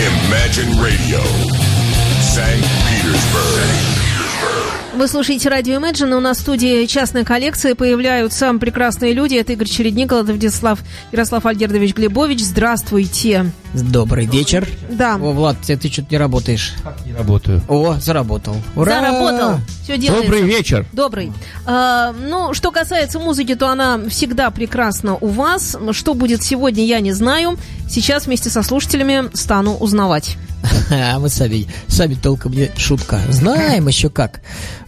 Imagine Radio, St. Petersburg. Вы слушаете радио Imagine. У нас в студии частная коллекция. Появляются прекрасные люди. Это Игорь Чередников, Владислав Ярослав Альгердович Глебович. Здравствуйте. Добрый вечер. Да. О, Влад, ты, ты что-то не работаешь. Как не работаю? О, заработал. Ура! Заработал. Все делается. Добрый вечер. Добрый. А, ну, что касается музыки, то она всегда прекрасна у вас. Что будет сегодня, я не знаю. Сейчас вместе со слушателями стану узнавать. А мы сами, сами толком не шутка. Знаем еще как.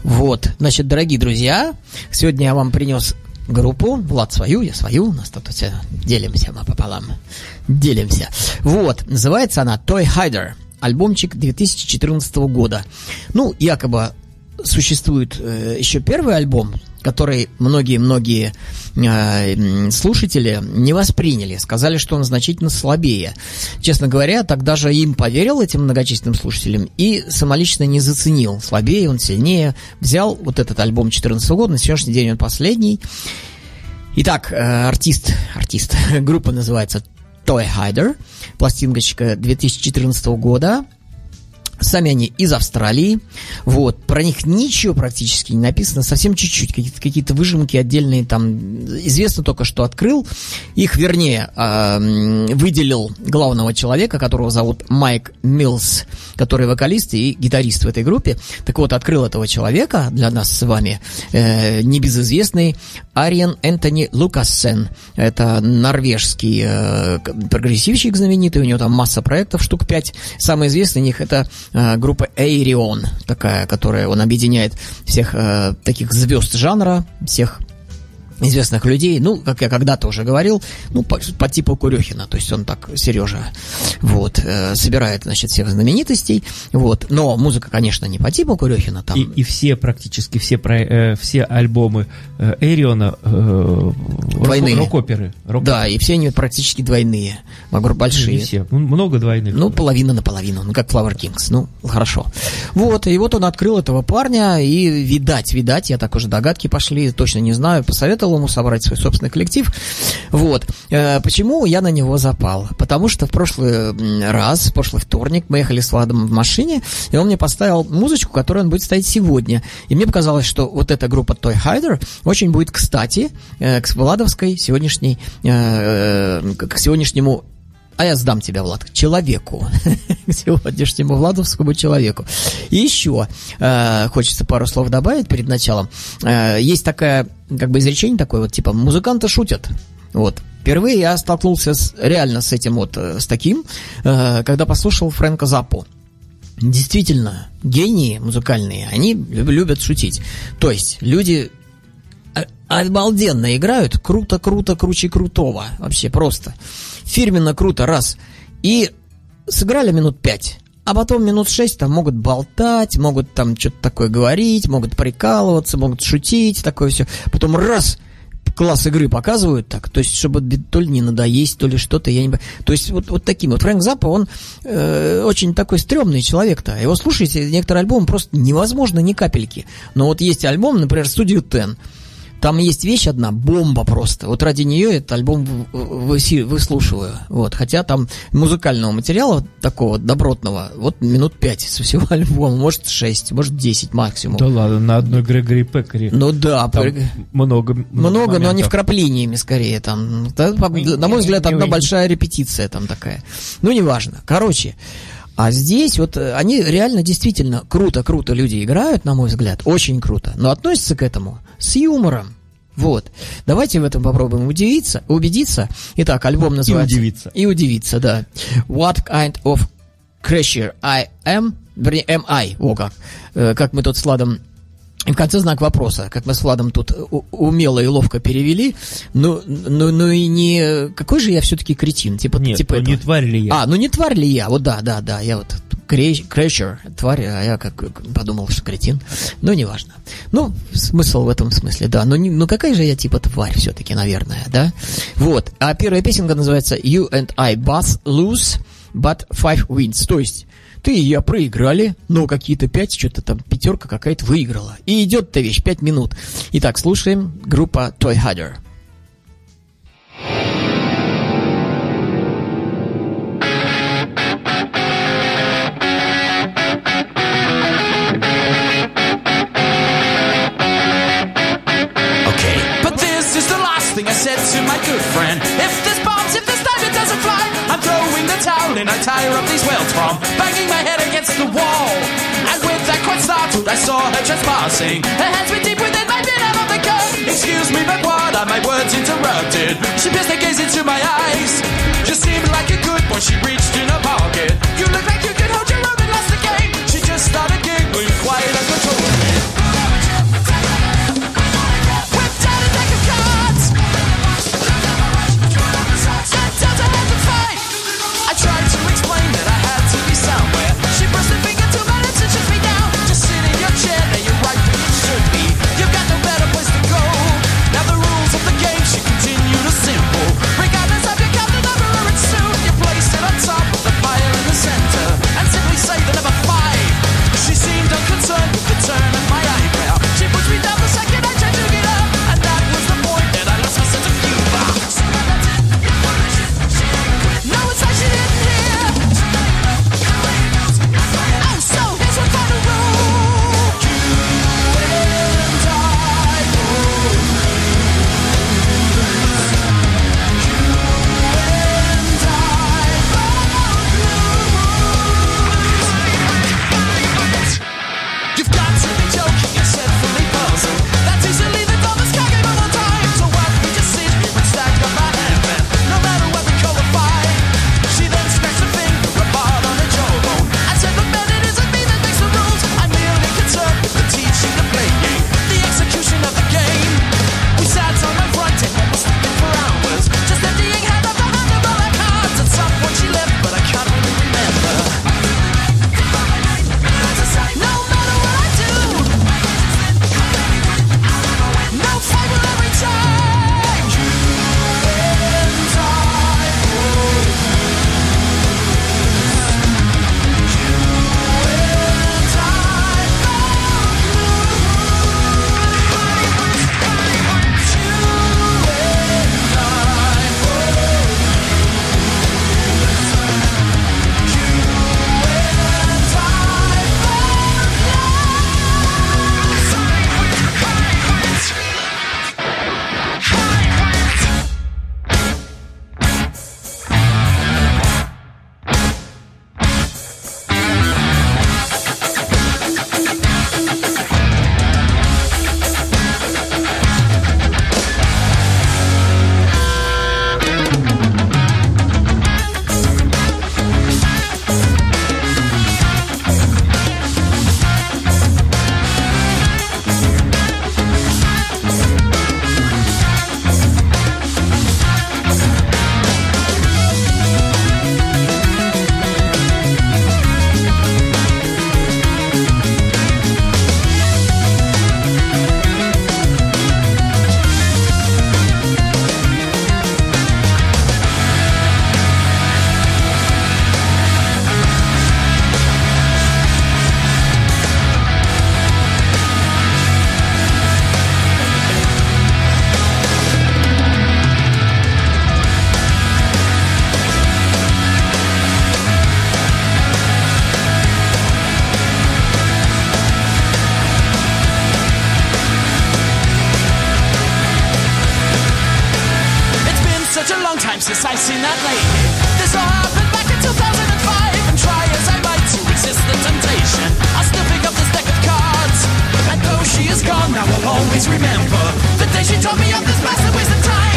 Вот, значит, дорогие друзья, сегодня я вам принес группу, Влад свою, я свою, у нас тут все делимся мы пополам, делимся. Вот, называется она Toy Hider, альбомчик 2014 года. Ну, якобы существует э, еще первый альбом, который многие-многие э, слушатели не восприняли, сказали, что он значительно слабее. Честно говоря, тогда же им поверил этим многочисленным слушателям и самолично не заценил. Слабее он, сильнее. Взял вот этот альбом 2014 года, на сегодняшний день он последний. Итак, э, артист, артист, группа называется Toy Hider, пластиночка 2014 года, Сами они из Австралии. Вот. Про них ничего практически не написано. Совсем чуть-чуть. Какие-то, какие-то выжимки отдельные там. Известно только, что открыл. Их, вернее, э, выделил главного человека, которого зовут Майк Милс, который вокалист и гитарист в этой группе. Так вот, открыл этого человека для нас с вами э, небезызвестный Ариен Энтони Лукассен. Это норвежский э, прогрессивщик знаменитый. У него там масса проектов, штук пять. Самый известный из них это э, группа Эйрион, такая, которая он объединяет всех э, таких звезд жанра, всех известных людей, ну, как я когда-то уже говорил, ну, по, по типу Курехина, то есть он так, Сережа, вот, э, собирает, значит, всех знаменитостей, вот, но музыка, конечно, не по типу Курехина, там... И, и все, практически все, про, э, все альбомы э, Эриона э, Двойные. рок- рок-оперы. Рок- Да, и все они практически двойные, большие. Не все. Ну, Много двойных. Ну, половина на половину, ну, как Flower Kings, ну, хорошо. Вот, и вот он открыл этого парня, и видать, видать, я так уже догадки пошли, точно не знаю, посоветовал ему собрать свой собственный коллектив. Вот. Э, Почему я на него запал? Потому что в прошлый раз, в прошлый вторник, мы ехали с Владом в машине, и он мне поставил музычку, которую он будет ставить сегодня. И мне показалось, что вот эта группа Toy Hider очень будет кстати э, к Владовской сегодняшней, э, к сегодняшнему а я сдам тебя, Влад, человеку. к сегодняшнему Владовскому человеку. И еще э, хочется пару слов добавить перед началом. Э, есть такая, как бы изречение такое, вот типа, музыканты шутят. Вот. Впервые я столкнулся с, реально с этим вот, э, с таким, э, когда послушал Фрэнка Заппу. Действительно, гении музыкальные, они люб- любят шутить. То есть, люди обалденно играют, круто, круто, круче крутого. Вообще просто. Фирменно круто, раз. И сыграли минут пять. А потом минут шесть там могут болтать, могут там что-то такое говорить, могут прикалываться, могут шутить, такое все. Потом раз, класс игры показывают так, то есть, чтобы то ли не надоесть, то ли что-то, я не. То есть, вот, вот таким вот. Фрэнк Заппа, он э, очень такой стрёмный человек-то. Его слушаете, некоторые альбомы просто невозможно ни капельки. Но вот есть альбом, например, Studio Ten. Там есть вещь одна, бомба просто. Вот ради нее этот альбом выслушиваю. Вот. Хотя там музыкального материала такого добротного, вот минут пять со всего альбома, может шесть, может десять максимум. Да ладно, на одной Грегори Пекаре. Ну да, Там при- много, много, но не моментов. вкраплениями скорее там. На мой взгляд, одна большая репетиция там такая. Ну, неважно. Короче, а здесь вот э, они реально действительно круто-круто люди играют, на мой взгляд, очень круто, но относятся к этому с юмором. Вот. Давайте в этом попробуем удивиться, убедиться. Итак, альбом называется... удивиться. И удивиться, да. What kind of crasher I am? Вернее, am I? О как. Э, Как мы тут с Владом и в конце знак вопроса, как мы с Владом тут умело и ловко перевели. Ну, ну, ну и не... Какой же я все-таки кретин? Типа, Нет, типа ну не этого. тварь ли я? А, ну не тварь ли я? Вот да, да, да, я вот крещер, тварь, а я как подумал, что кретин. Ну, неважно. Ну, смысл в этом смысле, да. Но, не- ну какая же я типа тварь все-таки, наверное, да? Вот. А первая песенка называется You and I both lose, but five wins. То есть ты и я проиграли, но какие-то пять, что-то там пятерка какая-то выиграла. И идет эта вещь, пять минут. Итак, слушаем группа Toy Hadder. thing I said to my good friend Morning I tire of these wheels from banging my head against the wall. And with that quite startled, I saw her just passing. Her hands were deep within my bit of the gun. Excuse me, but what are my words interrupted? She pierced her gaze into my eyes. You seemed like a good boy, she reached in her pocket. You look like you long time since I've seen that lady. This all happened back in 2005. And try as I might to resist the temptation, I'll still pick up this deck of cards. And though she is gone, now I'll always remember the day she taught me of this massive waste of time.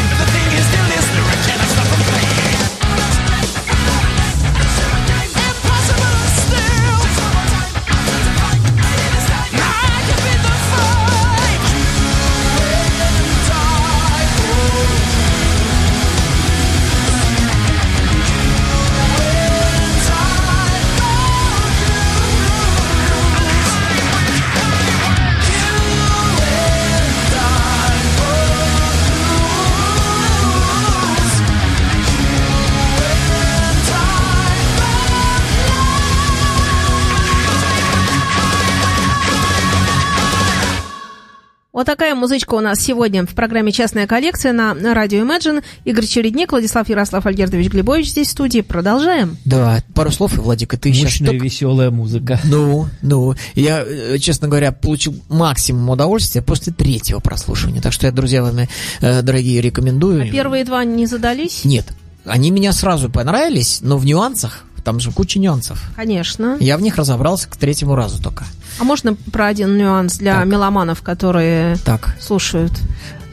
Вот такая музычка у нас сегодня в программе «Частная коллекция» на радио Imagine. Игорь Чередник, Владислав Ярослав Альгердович Глебович здесь в студии. Продолжаем. Да, пару слов, и, Владика, ты сейчас Мощная, веселая музыка. Ну, ну, я, э, честно говоря, получил максимум удовольствия после третьего прослушивания. Так что я, друзья, вами, э, дорогие, рекомендую. А первые два не задались? Нет, они меня сразу понравились, но в нюансах там же куча нюансов. Конечно. Я в них разобрался к третьему разу только. А можно про один нюанс для Так. меломанов, которые Так, слушают?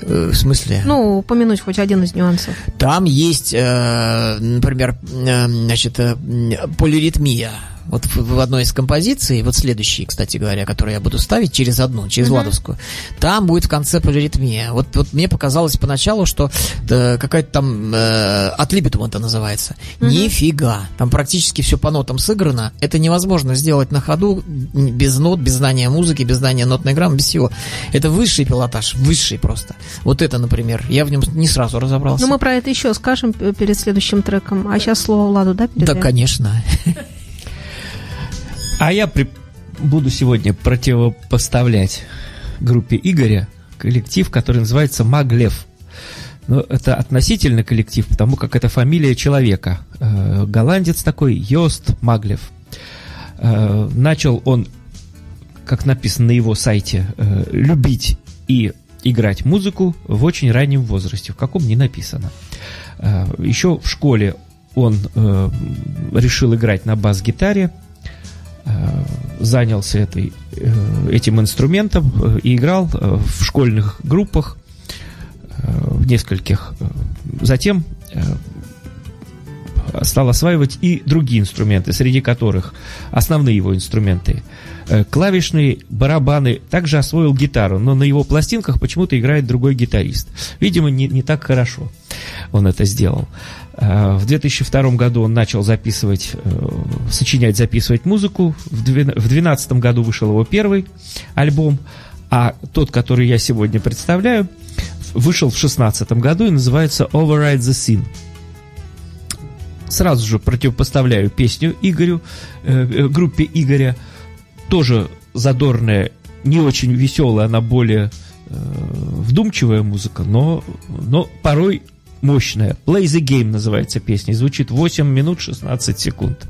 э, в смысле? Ну, упомянуть хоть один из нюансов. Там есть, э, например, э, значит, полиритмия. Вот в, в одной из композиций, вот следующей, кстати говоря, которую я буду ставить через одну, через Мгм. ладовскую, там будет в конце полиритмия. Вот, вот мне показалось поначалу, что э, какая-то там э, от либитум это называется. Нифига. Там практически все по нотам сыграно. Это невозможно сделать на ходу без нот, без знания музыки, без знания нотной граммы, без всего. Это высший пилотаж, высший просто. Вот это, например, я в нем не сразу разобрался. Ну, мы про это еще скажем п- перед следующим треком. А сейчас слово Владу, да, Да, передаем? конечно. А я при- буду сегодня противопоставлять группе Игоря коллектив, который называется Маглев. Но это относительно коллектив, потому как это фамилия человека. Э, голландец такой, Йост Маглев. Э, начал он, как написано на его сайте, э, любить и играть музыку в очень раннем возрасте, в каком не написано. Еще в школе он решил играть на бас-гитаре, занялся этой, э, этим инструментом э, и играл э, в школьных группах, э, в нескольких. Э, Затем э, стал осваивать и другие инструменты, среди которых основные его инструменты э, клавишные, барабаны, также освоил гитару, но на его пластинках почему-то играет другой гитарист. Видимо, не, не так хорошо он это сделал. Э, В 2002 году он начал записывать, э, сочинять, записывать музыку. В 2012 году вышел его первый альбом, а тот, который я сегодня представляю, вышел в 2016 году и называется Override the Scene. Сразу же противопоставляю песню Игорю, э, группе Игоря. Тоже задорная, не очень веселая, она более вдумчивая музыка, но, но порой мощная. Play the Game называется песня. Звучит 8 минут 16 секунд.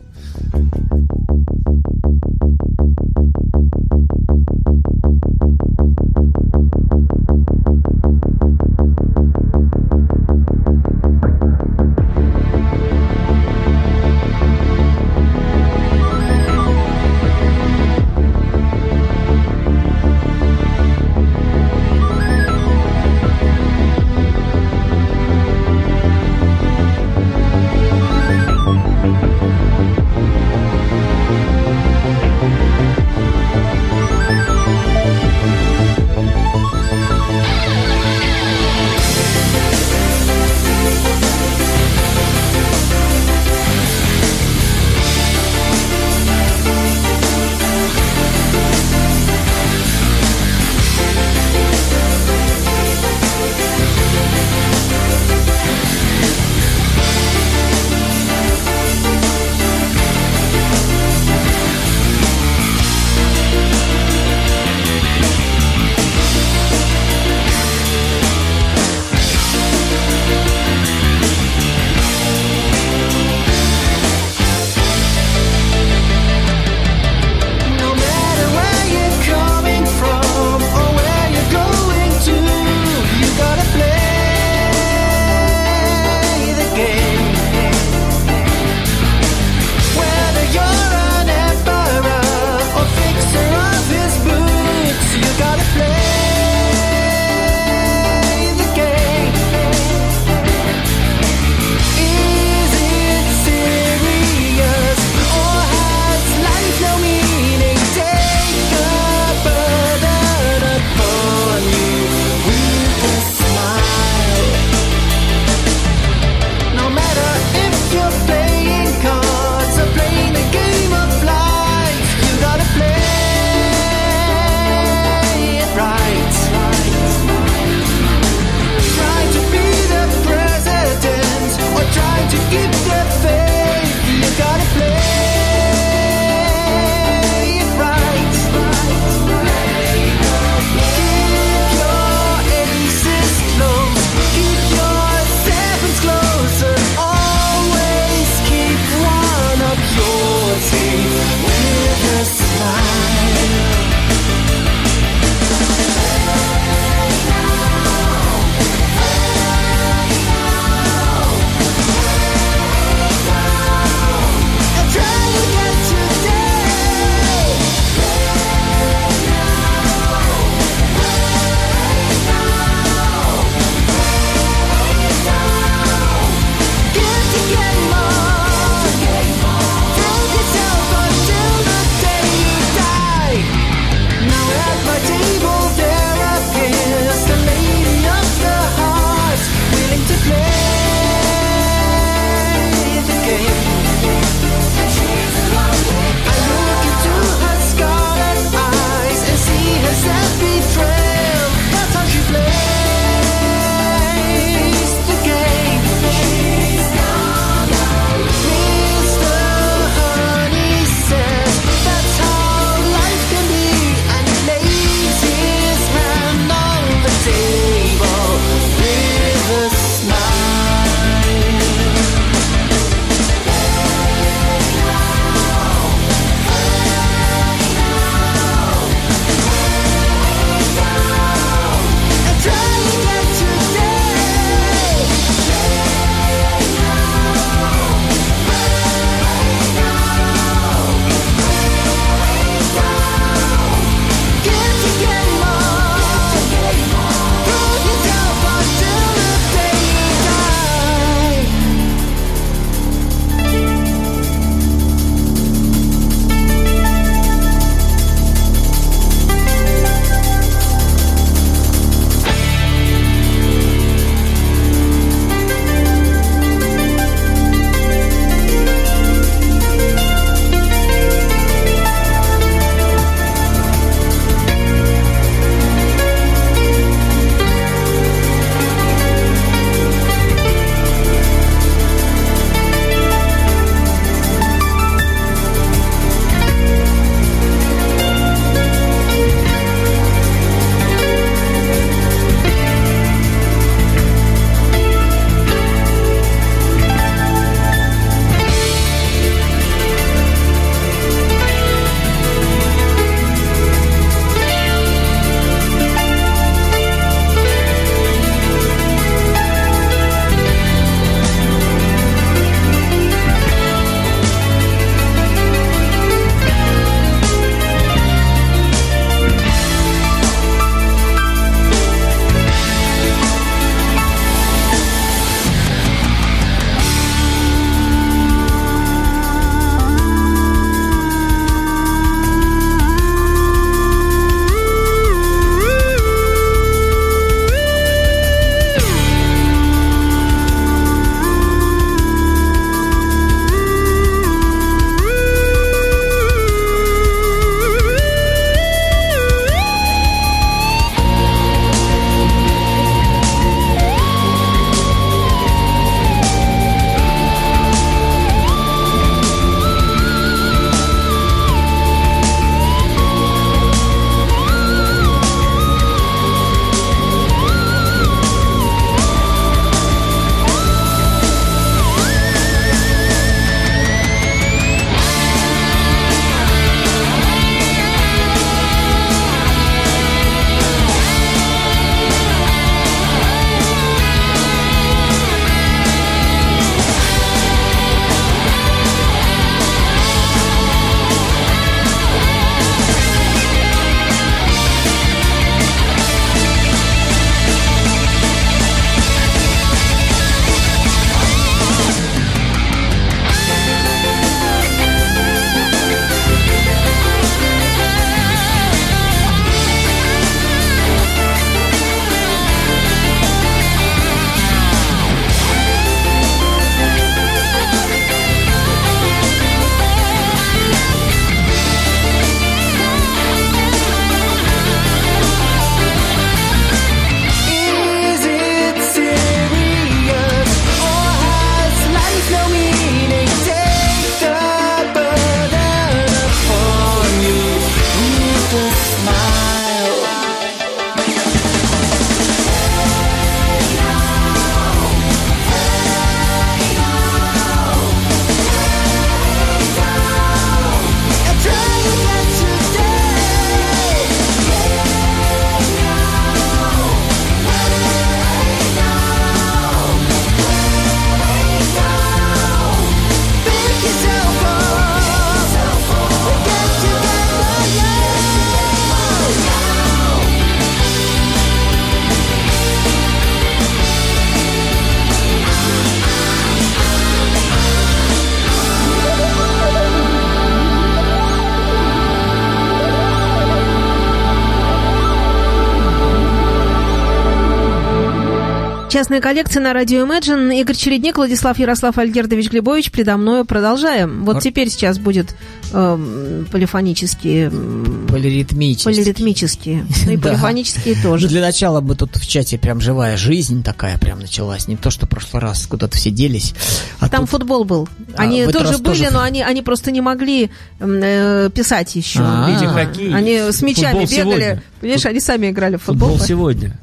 Частная коллекция на радио Imagine. Игорь Чередник, Владислав Ярослав Альгердович Глебович. Предо мною продолжаем. Вот Ар- теперь сейчас будет эм, полифонические, м, Полиритмически. полиритмические. Ну и полифонические Ну, тоже. для начала бы тут в чате прям живая жизнь такая прям началась. Не то, что в прошлый раз куда-то все делись. А Там футбол был. А, Они тоже были, но они, они просто не могли э, писать еще. А. Они с мячами бегали. Понимаешь, они сами играли в футбол. Футбол сегодня.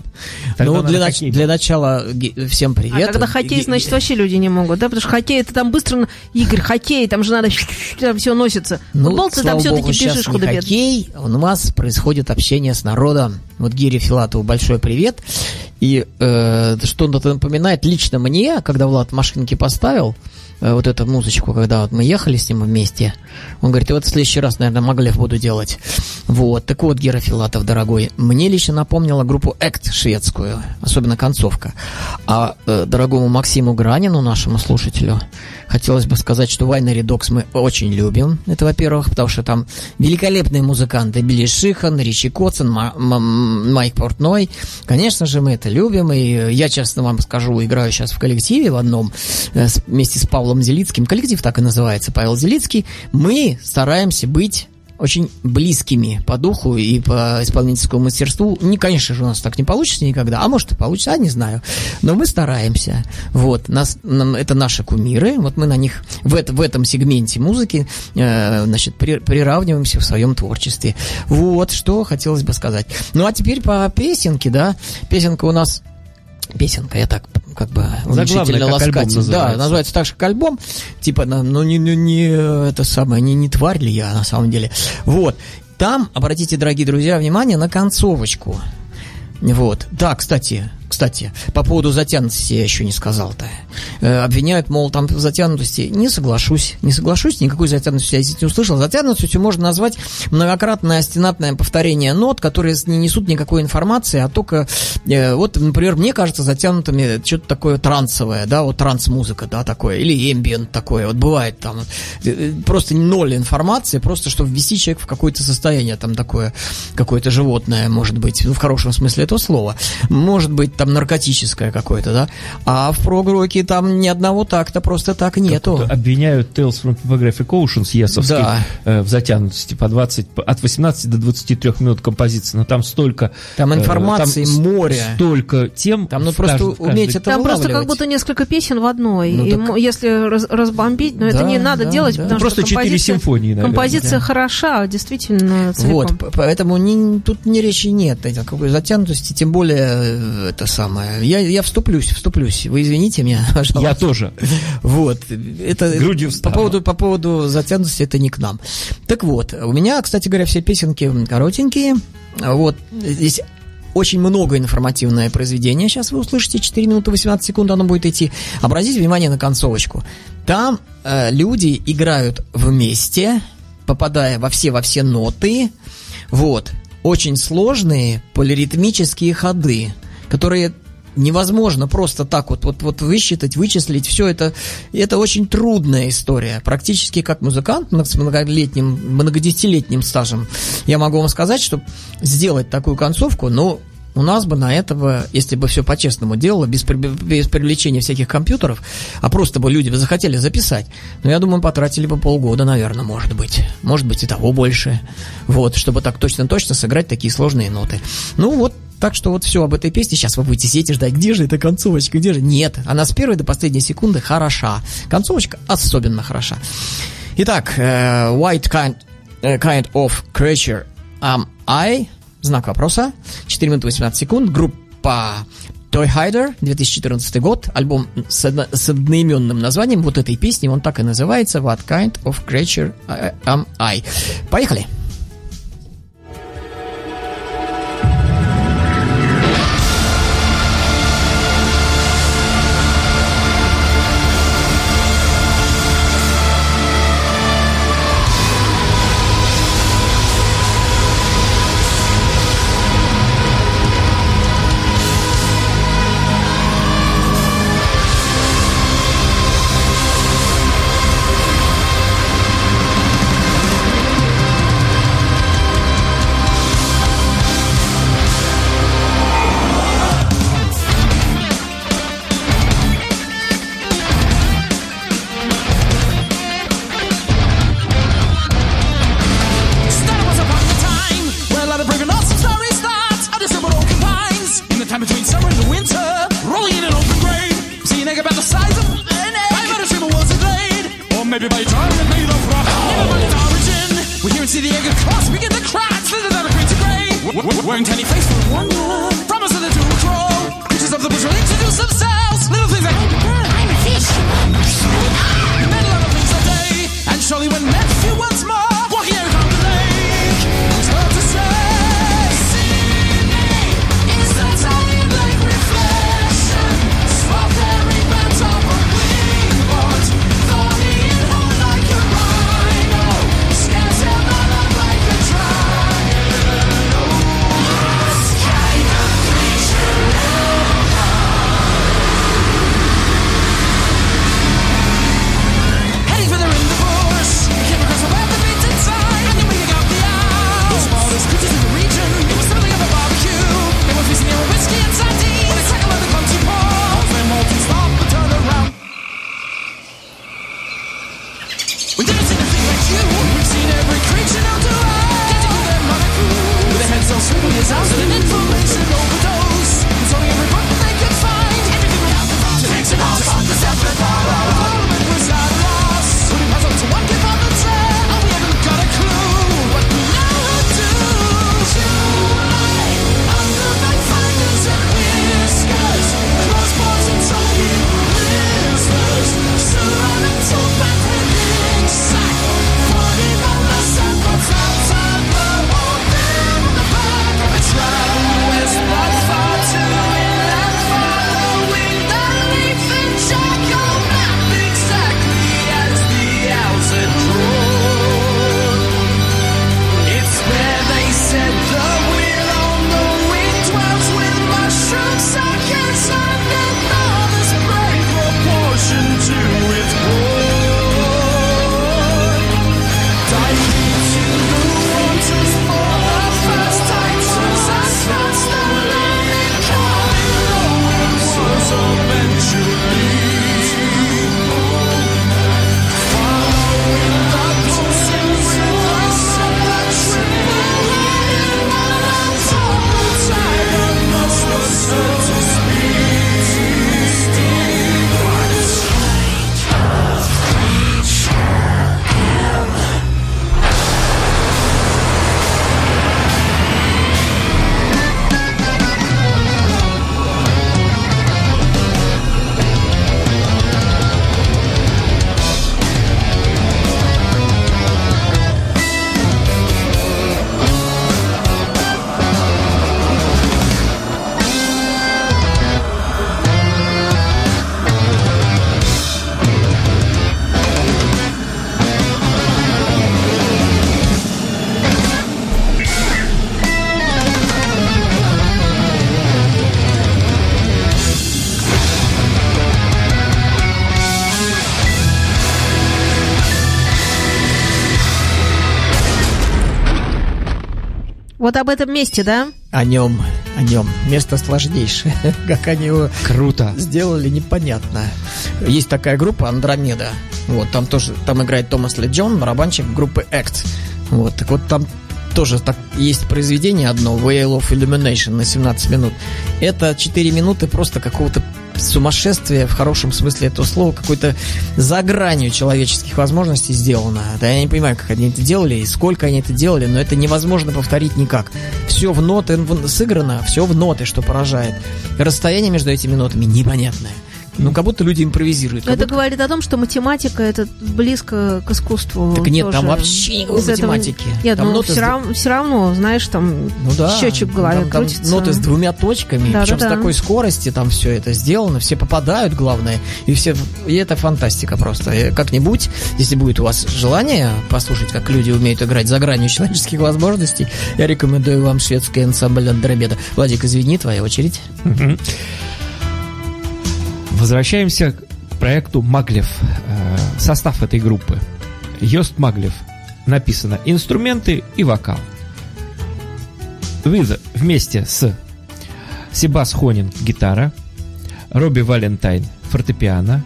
Тогда Ну, для, нач- хоккей. для начала всем А привет. когда хоккей, значит, вообще люди не могут, да? Потому что хоккей, это там быстро... Игорь, хоккей, там же надо... Там все носится. Ну, Футбол, ты там все-таки бежишь куда хоккей, у нас происходит общение с народом. Вот Гире Филатову большой привет. И э, что он это напоминает лично мне, когда Влад в машинке поставил э, вот эту музычку, когда вот мы ехали с ним вместе, он говорит, вот в следующий раз, наверное, Маглев буду делать. Вот, так вот, Гера Филатов, дорогой, мне лично напомнила группу Act шведскую, особенно концовка. А э, дорогому Максиму Гранину, нашему слушателю, хотелось бы сказать, что Вайна Редокс мы очень любим. Это, во-первых, потому что там великолепные музыканты Билли Шихан, Ричи М- Майк Портной. Конечно же, мы это любим. И я, честно вам скажу, играю сейчас в коллективе в одном э, вместе с Павлом Зелицким. Коллектив так и называется, Павел Зелицкий. Мы стараемся быть очень близкими по духу и по исполнительскому мастерству. Не, конечно же, у нас так не получится никогда, а может и получится, а не знаю. Но мы стараемся. Вот, нас, нам- это наши кумиры, вот мы на них в, это, в этом сегменте музыки, э, значит, при- приравниваемся в своем творчестве. Вот, что хотелось бы сказать. Ну, а теперь по песенке, да, песенка у нас песенка, я так как бы уменьшительно альбом ласкательно. Да, называется. так же, как альбом. Типа, ну не, не, не это самое, не, не тварь ли я на самом деле. Вот. Там, обратите, дорогие друзья, внимание на концовочку. Вот. Да, кстати, кстати, по поводу затянутости я еще не сказал-то. Э, обвиняют, мол, там в затянутости. Не соглашусь, не соглашусь, никакой затянутости я здесь не услышал. Затянутостью можно назвать многократное остенатное повторение нот, которые не несут никакой информации, а только, э, вот, например, мне кажется затянутыми что-то такое трансовое, да, вот транс-музыка, да, такое, или эмбиент такое, вот бывает там, э, просто ноль информации, просто чтобы ввести человека в какое-то состояние, там такое, какое-то животное, может быть, ну, в хорошем смысле этого слова, может быть, там наркотическое какое-то, да, а в прогроке там ни одного такта просто так нету. Как-то Обвиняют Tales from Topographic Oceans Есовский Да. э, в затянутости по 20, по- от 18 до 23 минут композиции, но там столько... Там э, информации с- море. Столько тем. Там, ну, просто каждой- уметь это Там просто как будто несколько песен в одной. Ну, и так- если раз- разбомбить, но это Да, не надо да, делать, да. потому Просто что композиция, симфонии, наверное, композиция да. хороша, действительно, целиком. Вот, поэтому не- тут ни речи нет о какой затянутости, тем более э, это самое. Я, я вступлюсь, вступлюсь. Вы извините меня, пожалуйста. Я тоже. Вот, это Грудью по поводу, по поводу затянутости это не к нам. Так вот, у меня, кстати говоря, все песенки коротенькие. Вот, здесь очень много информативное произведение. Сейчас вы услышите 4 минуты 18 секунд, оно будет идти. Обратите внимание на концовочку. Там э, люди играют вместе, попадая во все во все ноты. Вот. Очень сложные полиритмические ходы, которые невозможно просто так вот, вот, вот высчитать, вычислить. Все это, это очень трудная история. Практически как музыкант с многолетним, многодесятилетним стажем, я могу вам сказать, что сделать такую концовку, ну, у нас бы на этого, если бы все по-честному делало, без, без привлечения всяких компьютеров, а просто бы люди бы захотели записать, ну, я думаю, потратили бы полгода, наверное, может быть. Может быть, и того больше. Вот, чтобы так точно-точно сыграть такие сложные ноты. Ну, вот, так что вот все об этой песне. Сейчас вы будете сидеть и ждать, где же эта концовочка, где же? Нет, она с первой до последней секунды хороша. Концовочка особенно хороша. Итак, э, White kind, э, kind of Creature Am I? Знак вопроса. 4 минуты 18 секунд. Группа Toy Hider, 2014 год. Альбом с, одно- с одноименным названием вот этой песни. Он так и называется. What kind of creature э, am I? Поехали. I Вот об этом месте, да? О нем, о нем. Место сложнейшее. Как они его Круто. сделали, непонятно. Есть такая группа Андромеда. Вот, там тоже, там играет Томас Ли Джон, барабанщик группы Act. Вот, так вот там тоже так, есть произведение одно, Whale of Illumination на 17 минут. Это 4 минуты просто какого-то сумасшествия в хорошем смысле этого слова, какой-то за гранью человеческих возможностей сделано. Да, я не понимаю, как они это делали и сколько они это делали, но это невозможно повторить никак. Все в ноты сыграно, все в ноты, что поражает. Расстояние между этими нотами непонятное. Ну, как будто люди импровизируют. Это будто- говорит о том, что математика это близко к искусству. Так нет, там тоже. вообще никакой этого- математики. Нет, Там ну ноты все, с- равно, все равно, знаешь, там Ну да. счетчик в голове там, там крутится. ноты с двумя точками, Да, причем да, с да. такой скорости там все это сделано, все попадают, главное, и все, и это фантастика просто. Как-нибудь, если будет у вас желание послушать, как люди умеют играть за гранью человеческих возможностей, я рекомендую вам шведский ансамбль Андромеда. Владик, извини, твоя очередь. Возвращаемся к проекту Маглев. Э, Состав этой группы. Йост Маглев. Написано инструменты и вокал. Вы вместе с Себас Хонин гитара, Робби Валентайн фортепиано,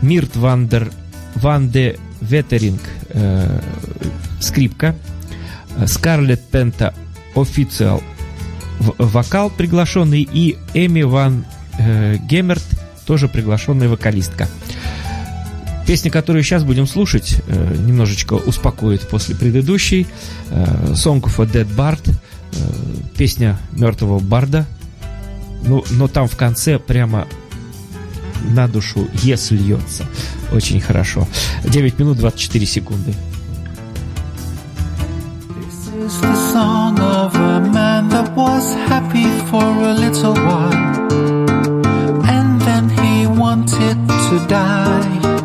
Мирт Вандер Ванде Ветеринг э, скрипка, Скарлетт Пента официал вокал приглашенный и Эми Ван э, Геммерт тоже приглашенная вокалистка. Песня, которую сейчас будем слушать, э, немножечко успокоит после предыдущей. Э, Song of a Dead Bard. э, песня мертвого барда. Ну, но там в конце прямо на душу ес льется. Очень хорошо. 9 минут 24 секунды. This is the song of a man that was happy for a little while. To die.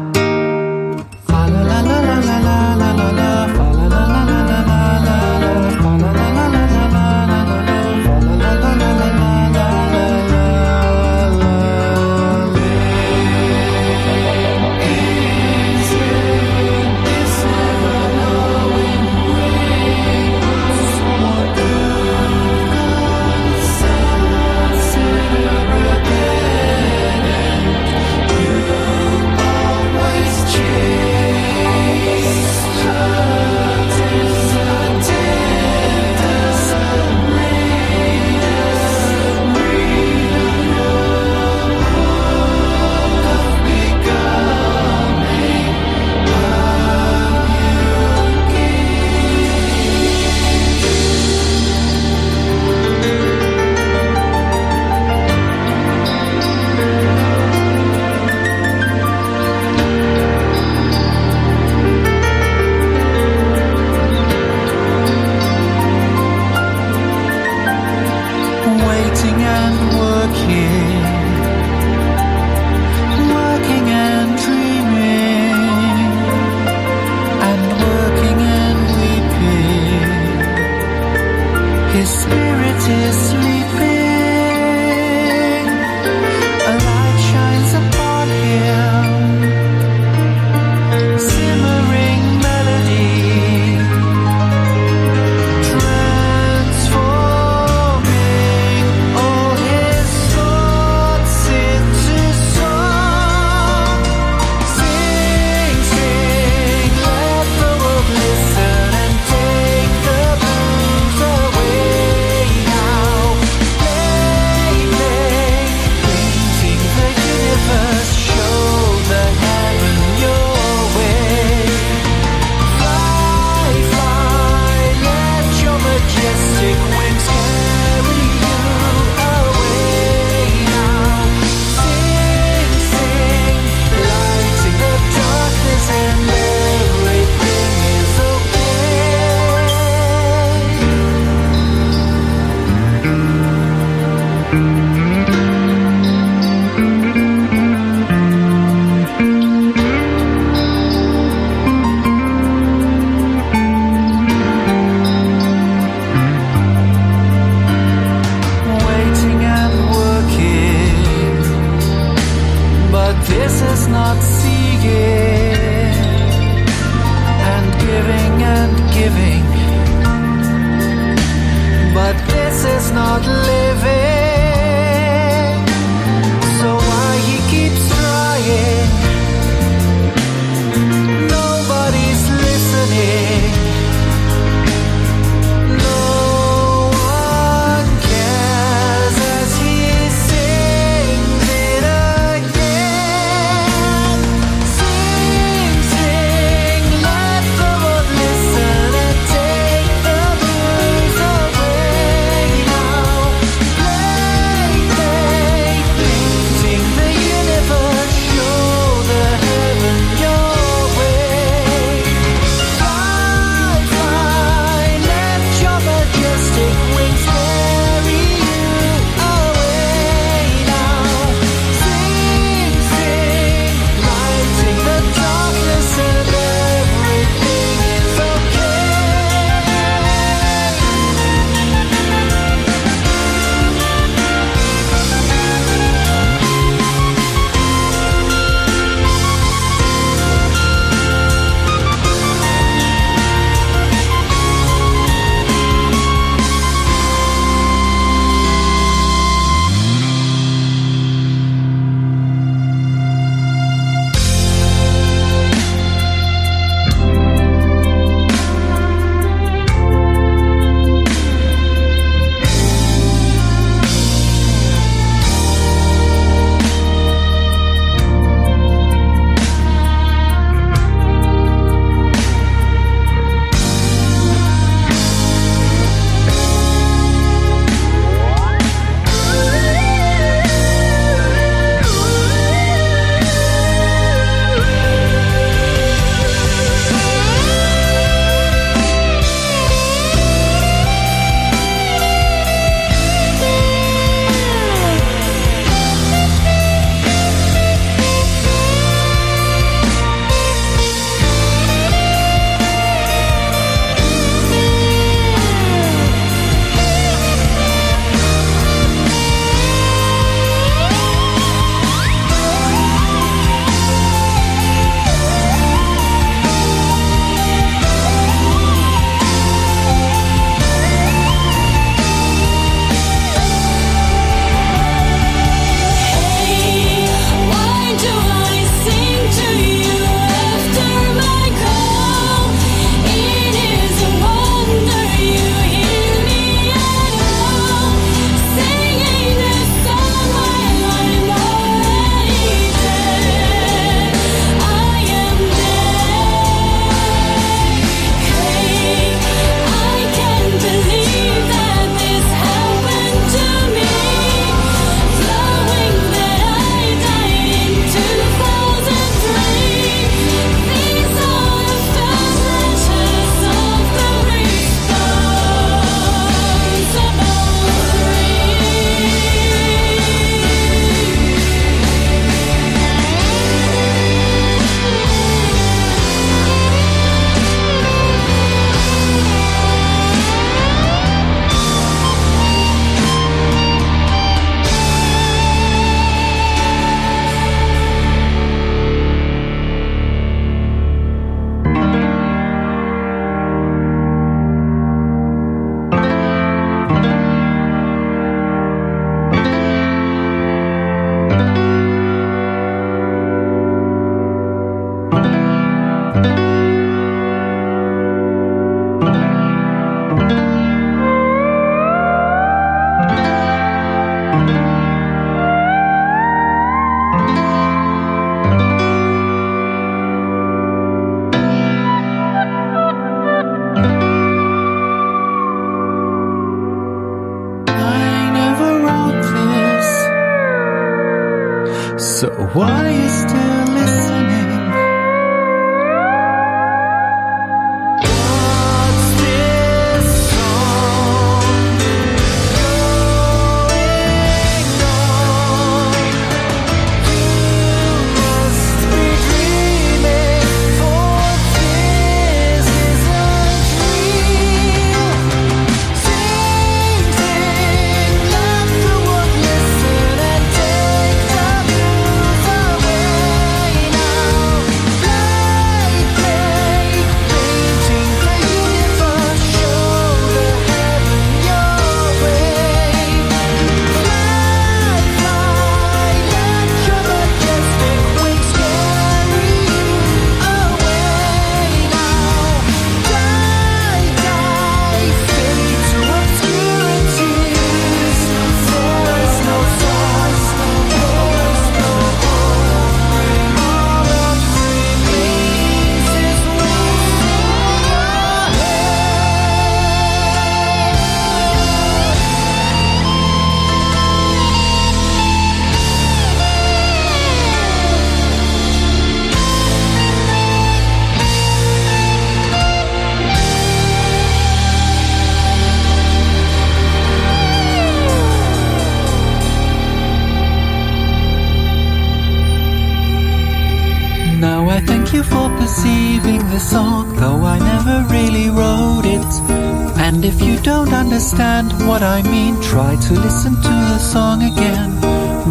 Try to listen to the song again.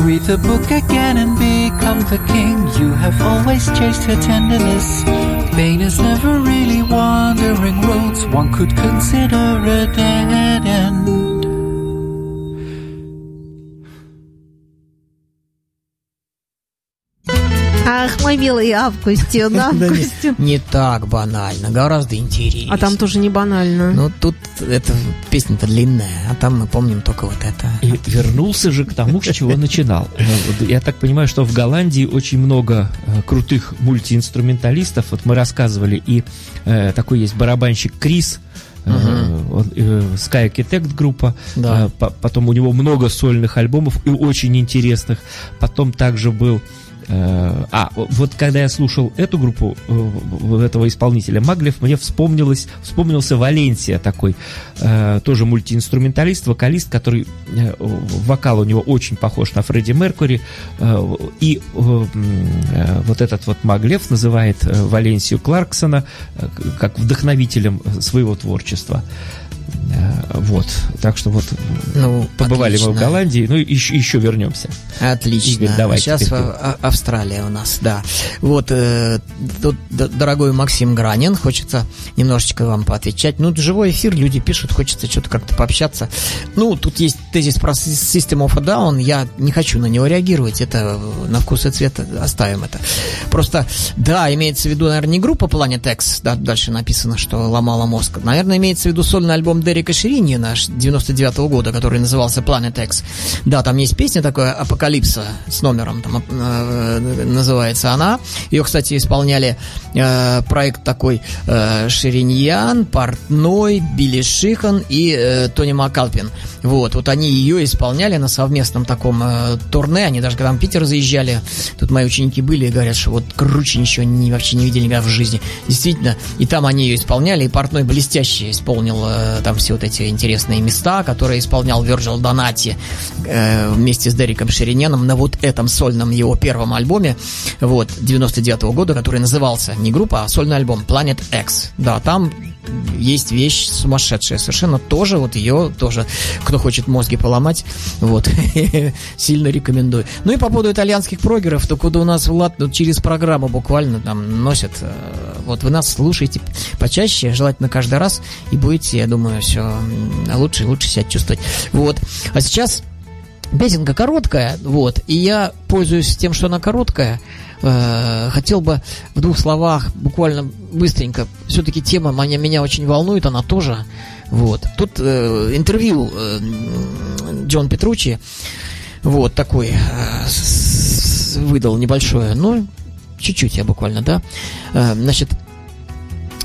Read the book again and become the king. You have always chased her tenderness. Pain is never really wandering roads. One could consider a Августин, Да не, так банально, гораздо интереснее. А там тоже не банально. Ну, тут эта песня-то длинная, а там мы помним только вот это. И вернулся же к тому, с чего начинал. Вот Я так понимаю, что в Голландии очень много э, крутых мультиинструменталистов. Вот мы рассказывали, и э, такой есть барабанщик Крис, он, э, Sky Architect группа. Да. По- потом у него много сольных альбомов и очень интересных. Потом также был а, вот когда я слушал эту группу, э, этого исполнителя Маглев, мне вспомнилось, вспомнился Валенсия такой, э, тоже мультиинструменталист, вокалист, который, э, вокал у него очень похож на Фредди Меркури, э, и э, э, вот этот вот Маглев называет э, Валенсию Кларксона э, как вдохновителем своего творчества. Э, Вот, так что вот Ну, побывали мы в отлично. Голландии, ну и еще, еще вернемся. Отлично. Игорь, давай Сейчас теперь а- а- Австралия у нас, да. Вот, э, тут, дорогой Максим Гранин, хочется немножечко вам поотвечать. Ну, живой эфир, люди пишут, хочется что-то как-то пообщаться. Ну, тут есть тезис про System of a Down, я не хочу на него реагировать, это э, на вкус и цвет оставим это. Просто, да, имеется в виду, наверное, не группа Planet X, да, дальше написано, что ломала мозг. Наверное, имеется в виду сольный альбом Дерека Ширини наш 99 года, который назывался Planet X. Да, там есть песня такая «Апокалипса» с номером, там э, называется она. Ее, кстати, исполняли э, проект такой э, Шириньян, Портной, Билли Шихан и э, Тони Макалпин. Вот, вот они ее исполняли на совместном таком э, турне, они даже когда в Питер заезжали, тут мои ученики были и говорят, что вот круче ничего не, вообще не видели никогда в жизни. Действительно, и там они ее исполняли, и Портной блестяще исполнил э, там все вот эти интересные места, которые исполнял Virgil Донати э, вместе с Дериком Шириняном на вот этом сольном его первом альбоме, вот, 99 года, который назывался не группа, а сольный альбом Planet X. Да, там есть вещь сумасшедшая совершенно тоже вот ее тоже кто хочет мозги поломать вот сильно рекомендую ну и по поводу итальянских прогеров то куда у нас Влад ну, через программу буквально там носят э, вот вы нас слушаете почаще желательно каждый раз и будете я думаю все лучше и лучше себя чувствовать вот а сейчас Песенка короткая, вот, и я пользуюсь тем, что она короткая. Э, хотел бы в двух словах, буквально быстренько, все-таки тема меня, меня очень волнует, она тоже. Вот. Тут э, интервью э, Джон Петручи, вот такой э, с- выдал небольшое, ну, чуть-чуть я буквально, да. Э, значит,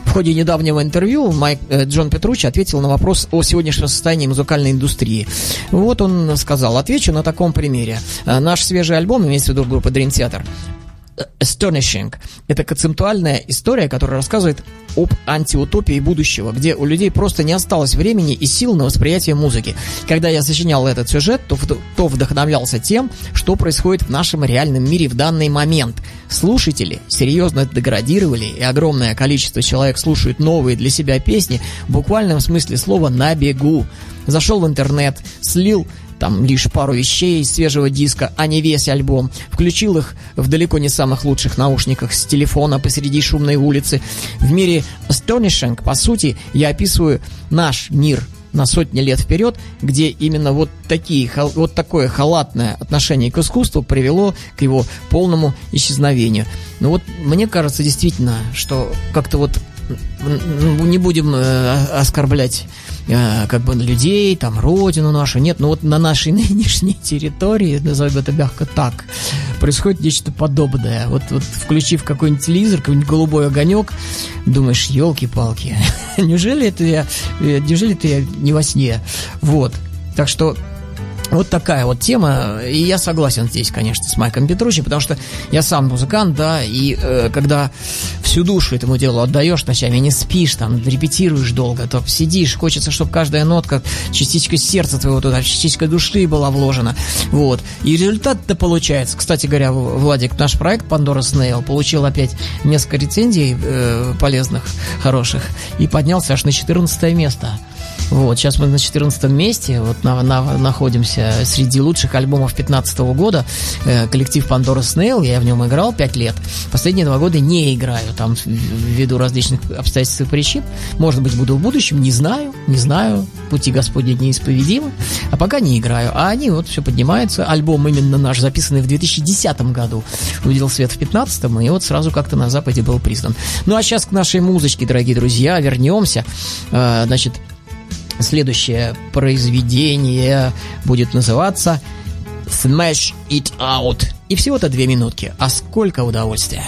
в ходе недавнего интервью Майк, э, Джон Петручи ответил на вопрос о сегодняшнем состоянии музыкальной индустрии. Вот он сказал, отвечу на таком примере. Э, Наш свежий альбом, имеется в виду группа Dream Theater, Astonishing. Это концептуальная история, которая рассказывает об антиутопии будущего, где у людей просто не осталось времени и сил на восприятие музыки. Когда я сочинял этот сюжет, то, то вдохновлялся тем, что происходит в нашем реальном мире в данный момент. Слушатели серьезно деградировали, и огромное количество человек слушают новые для себя песни в буквальном смысле слова «на бегу». Зашел в интернет, слил там лишь пару вещей из свежего диска, а не весь альбом. Включил их в далеко не самых лучших наушниках с телефона посреди шумной улицы. В мире Astonishing, по сути, я описываю наш мир на сотни лет вперед, где именно вот такие, вот такое халатное отношение к искусству привело к его полному исчезновению. Ну вот мне кажется действительно, что как-то вот не будем э, оскорблять э, как бы людей, там, родину нашу. Нет, ну вот на нашей нынешней территории, назовем это мягко так, происходит нечто подобное. Вот, вот включив какой-нибудь телевизор, какой-нибудь голубой огонек, думаешь, елки-палки, неужели это я, э, неужели это я не во сне? Вот. Так что вот такая вот тема, и я согласен здесь, конечно, с Майком Петручи, потому что я сам музыкант, да, и э, когда всю душу этому делу отдаешь ночами, не спишь, там, репетируешь долго, то сидишь, хочется, чтобы каждая нотка, частичка сердца твоего туда, частичка души была вложена, вот, и результат-то получается. Кстати говоря, Владик, наш проект Pandora Snail получил опять несколько рецензий э, полезных, хороших, и поднялся аж на 14 место. Вот, сейчас мы на 14 месте, вот на- на- находимся среди лучших альбомов 15 года. Э, коллектив Pandora Snail, я в нем играл 5 лет. Последние два года не играю, там ввиду различных обстоятельств и причин. Может быть, буду в будущем, не знаю, не знаю. Пути Господни неисповедимы. А пока не играю. А они вот все поднимаются. Альбом именно наш, записанный в 2010 году, увидел свет в 15 и вот сразу как-то на Западе был признан. Ну а сейчас к нашей музычке, дорогие друзья, вернемся. Э, Значит, Следующее произведение будет называться Smash It Out. И всего-то две минутки. А сколько удовольствия.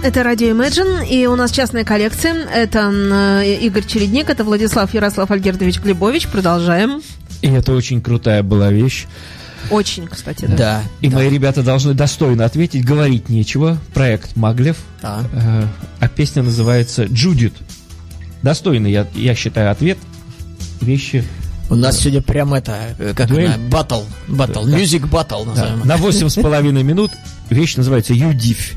Это радио Imagine, и у нас частная коллекция. Это э, Игорь Чередник, это Владислав Ярослав Альгердович Глебович. Продолжаем. И это очень крутая была вещь. Очень, кстати, да. да и да. мои ребята должны достойно ответить, говорить нечего. Проект Маглев. Да. Э, а песня называется Джудит. Достойный, я, я считаю, ответ. Вещи у нас да. сегодня прям это, э, как Дуэль? она, батл, батл, да. батл называем. Да. На восемь с половиной минут вещь называется Юдифь.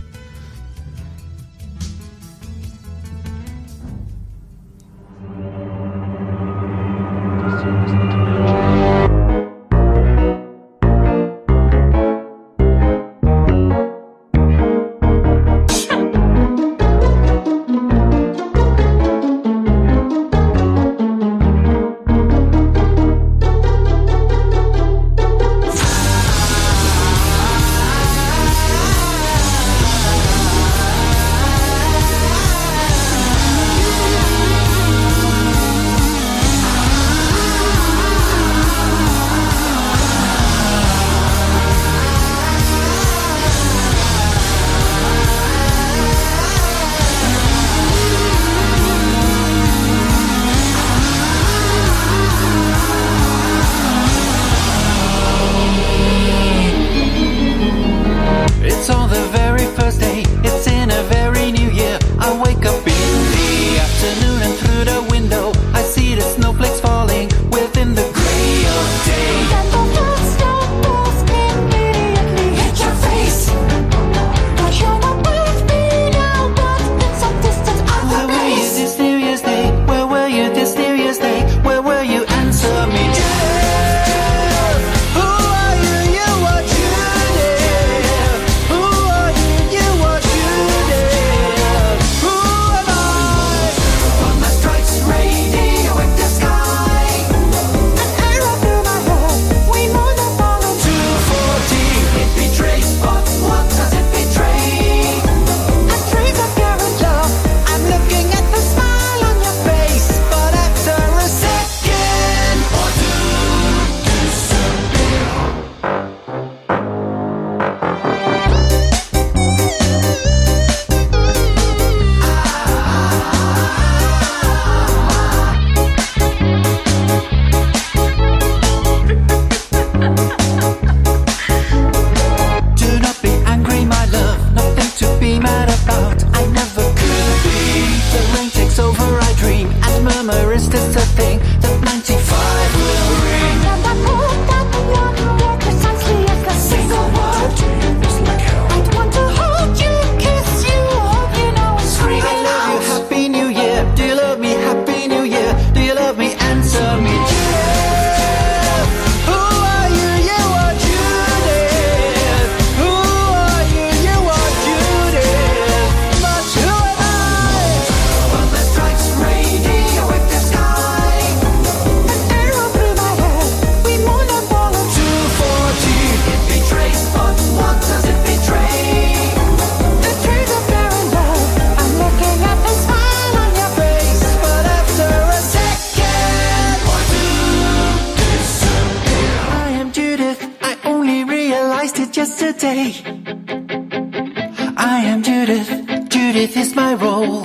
yesterday I am Judith, Judith is my role.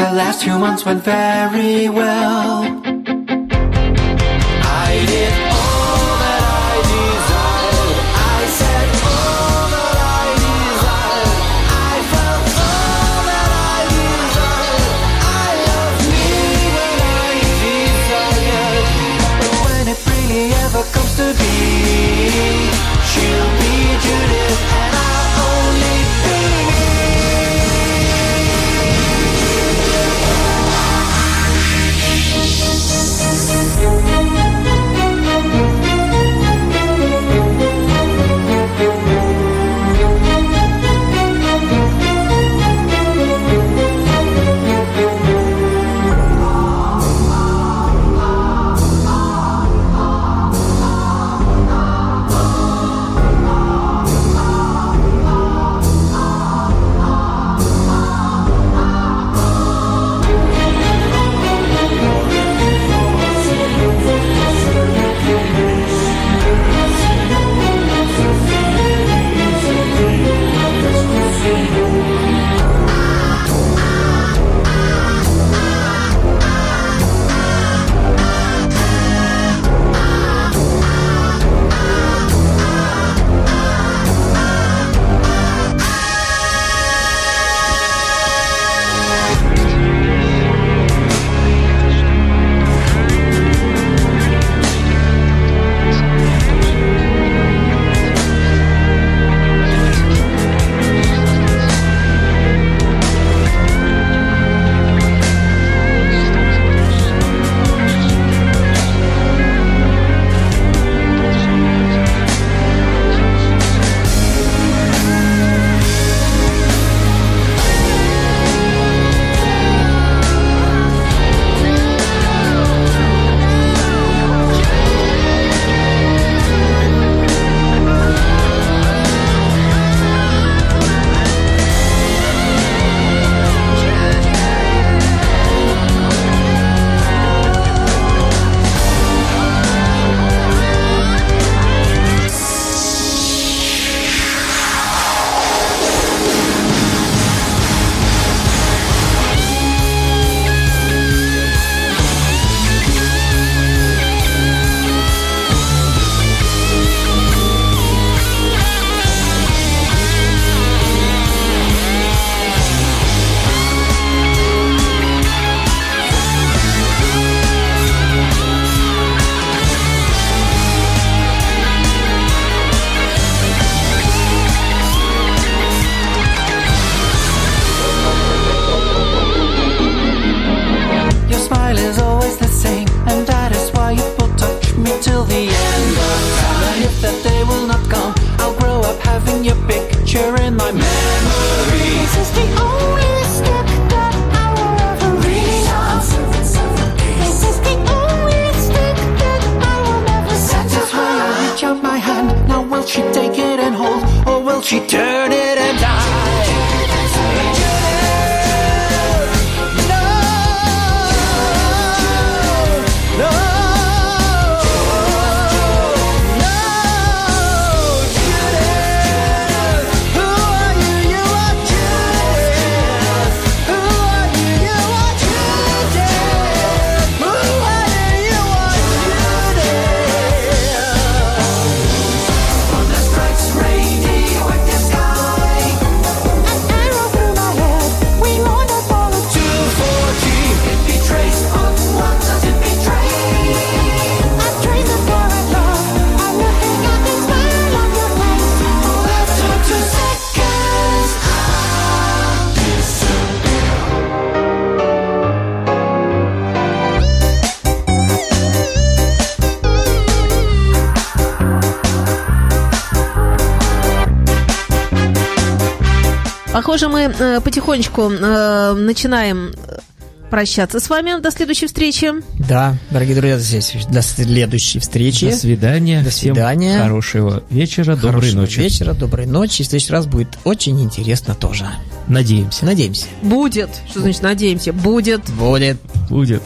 The last few months went very well. I did all that I desired I said all that I desired I felt all that I desired I loved me when I desired But when it really ever comes to be she'll be Judith she turned Похоже, мы э, потихонечку э, начинаем э, прощаться с вами. До следующей встречи. Да, дорогие друзья, здесь до следующей встречи. До свидания. До Всем свидания. хорошего вечера, доброй Хорошего ночи. вечера, доброй ночи. В следующий раз будет очень интересно тоже. Надеемся. Надеемся. Будет. Что значит надеемся? Будет. Будет. Будет.